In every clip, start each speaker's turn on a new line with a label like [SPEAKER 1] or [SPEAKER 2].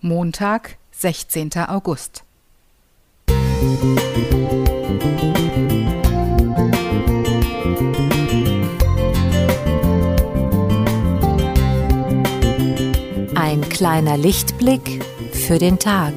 [SPEAKER 1] Montag, 16. August.
[SPEAKER 2] Ein kleiner Lichtblick für den Tag.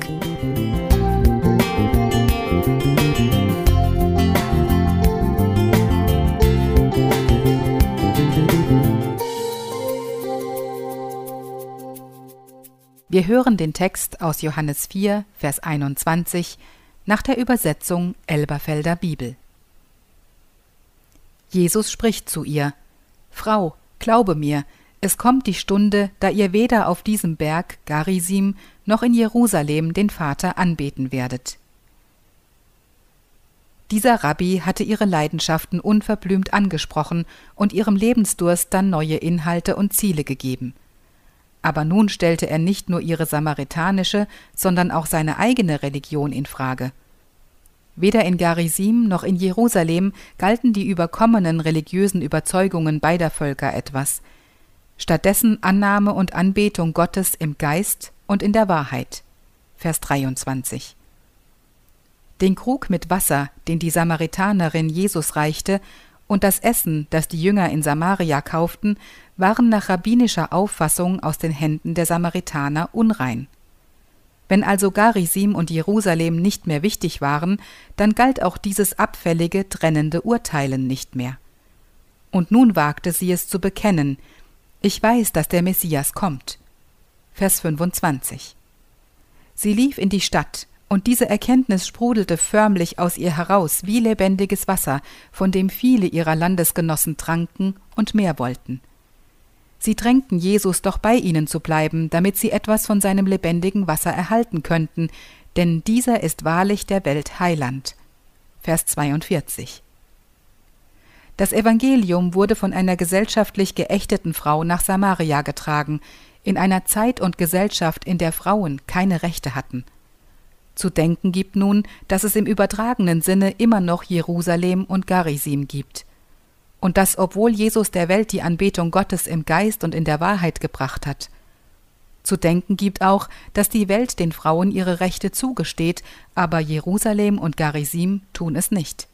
[SPEAKER 1] Wir hören den Text aus Johannes 4, Vers 21 nach der Übersetzung Elberfelder Bibel. Jesus spricht zu ihr: Frau, glaube mir, es kommt die Stunde, da ihr weder auf diesem Berg Garisim noch in Jerusalem den Vater anbeten werdet. Dieser Rabbi hatte ihre Leidenschaften unverblümt angesprochen und ihrem Lebensdurst dann neue Inhalte und Ziele gegeben. Aber nun stellte er nicht nur ihre samaritanische, sondern auch seine eigene Religion in Frage. Weder in Garisim noch in Jerusalem galten die überkommenen religiösen Überzeugungen beider Völker etwas, stattdessen Annahme und Anbetung Gottes im Geist und in der Wahrheit. Vers 23. Den Krug mit Wasser, den die Samaritanerin Jesus reichte, und das Essen, das die Jünger in Samaria kauften, waren nach rabbinischer Auffassung aus den Händen der Samaritaner unrein. Wenn also Garisim und Jerusalem nicht mehr wichtig waren, dann galt auch dieses abfällige, trennende Urteilen nicht mehr. Und nun wagte sie es zu bekennen, ich weiß, dass der Messias kommt. Vers 25. Sie lief in die Stadt, und diese Erkenntnis sprudelte förmlich aus ihr heraus wie lebendiges Wasser, von dem viele ihrer Landesgenossen tranken und mehr wollten. Sie drängten Jesus doch bei ihnen zu bleiben, damit sie etwas von seinem lebendigen Wasser erhalten könnten, denn dieser ist wahrlich der Welt Heiland. Vers 42. Das Evangelium wurde von einer gesellschaftlich geächteten Frau nach Samaria getragen, in einer Zeit und Gesellschaft, in der Frauen keine Rechte hatten. Zu denken gibt nun, dass es im übertragenen Sinne immer noch Jerusalem und Garisim gibt. Und dass, obwohl Jesus der Welt die Anbetung Gottes im Geist und in der Wahrheit gebracht hat. Zu denken gibt auch, dass die Welt den Frauen ihre Rechte zugesteht, aber Jerusalem und Garisim tun es nicht.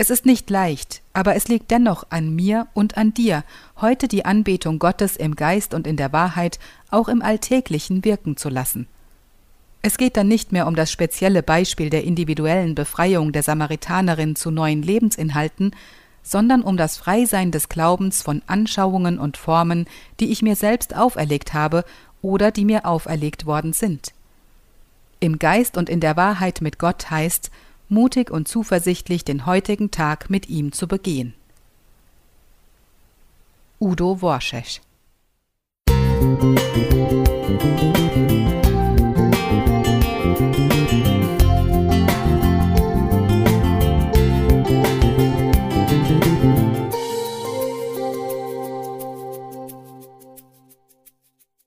[SPEAKER 1] Es ist nicht leicht, aber es liegt dennoch an mir und an dir, heute die Anbetung Gottes im Geist und in der Wahrheit auch im Alltäglichen wirken zu lassen. Es geht dann nicht mehr um das spezielle Beispiel der individuellen Befreiung der Samaritanerin zu neuen Lebensinhalten, sondern um das Freisein des Glaubens von Anschauungen und Formen, die ich mir selbst auferlegt habe oder die mir auferlegt worden sind. Im Geist und in der Wahrheit mit Gott heißt, mutig und zuversichtlich den heutigen Tag mit ihm zu begehen. Udo Worschesch Musik